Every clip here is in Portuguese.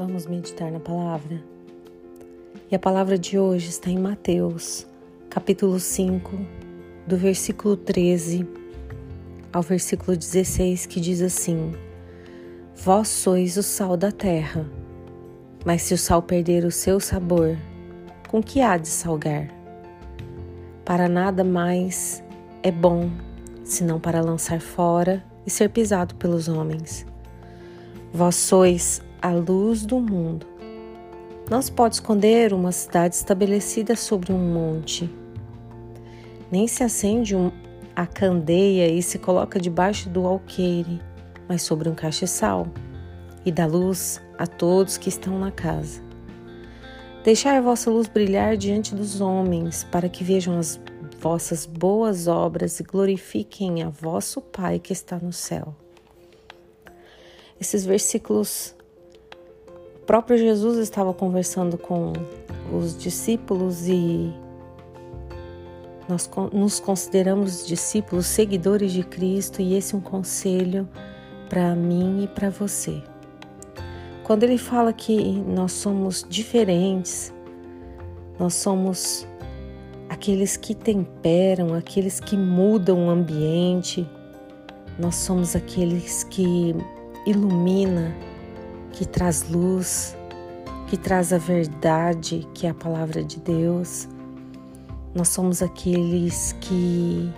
Vamos meditar na palavra. E a palavra de hoje está em Mateus, capítulo 5, do versículo 13 ao versículo 16, que diz assim: Vós sois o sal da terra, mas se o sal perder o seu sabor, com que há de salgar? Para nada mais é bom, senão para lançar fora e ser pisado pelos homens. Vós sois a luz do mundo. Não se pode esconder uma cidade estabelecida sobre um monte. Nem se acende um, a candeia e se coloca debaixo do alqueire, mas sobre um castiçal, e dá luz a todos que estão na casa. Deixai a vossa luz brilhar diante dos homens, para que vejam as vossas boas obras e glorifiquem a vosso Pai que está no céu. Esses versículos próprio Jesus estava conversando com os discípulos e nós nos consideramos discípulos, seguidores de Cristo, e esse é um conselho para mim e para você. Quando ele fala que nós somos diferentes, nós somos aqueles que temperam, aqueles que mudam o ambiente, nós somos aqueles que ilumina que traz luz, que traz a verdade, que é a palavra de Deus. Nós somos aqueles que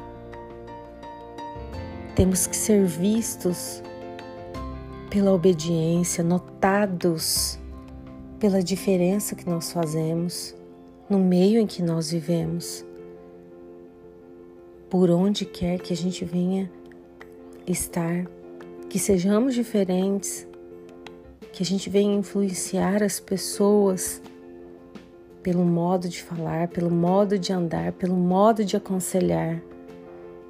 temos que ser vistos pela obediência, notados pela diferença que nós fazemos no meio em que nós vivemos. Por onde quer que a gente venha estar, que sejamos diferentes, que a gente venha influenciar as pessoas pelo modo de falar, pelo modo de andar, pelo modo de aconselhar.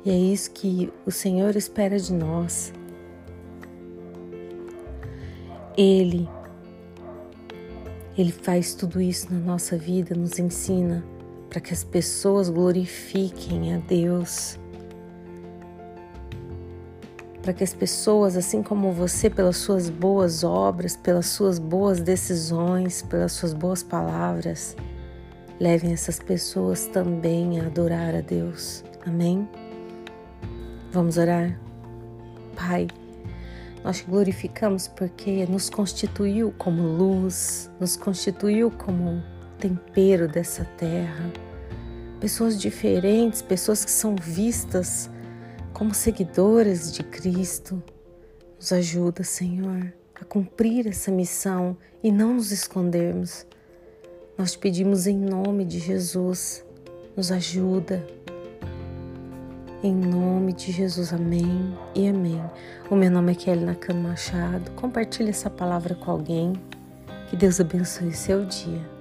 E é isso que o Senhor espera de nós. Ele, Ele faz tudo isso na nossa vida, nos ensina para que as pessoas glorifiquem a Deus para que as pessoas, assim como você, pelas suas boas obras, pelas suas boas decisões, pelas suas boas palavras, levem essas pessoas também a adorar a Deus. Amém? Vamos orar? Pai, nós te glorificamos porque nos constituiu como luz, nos constituiu como tempero dessa terra. Pessoas diferentes, pessoas que são vistas como seguidoras de Cristo, nos ajuda, Senhor, a cumprir essa missão e não nos escondermos. Nós te pedimos em nome de Jesus, nos ajuda. Em nome de Jesus, amém e amém. O meu nome é Kelly Nakano Machado. Compartilhe essa palavra com alguém. Que Deus abençoe seu dia.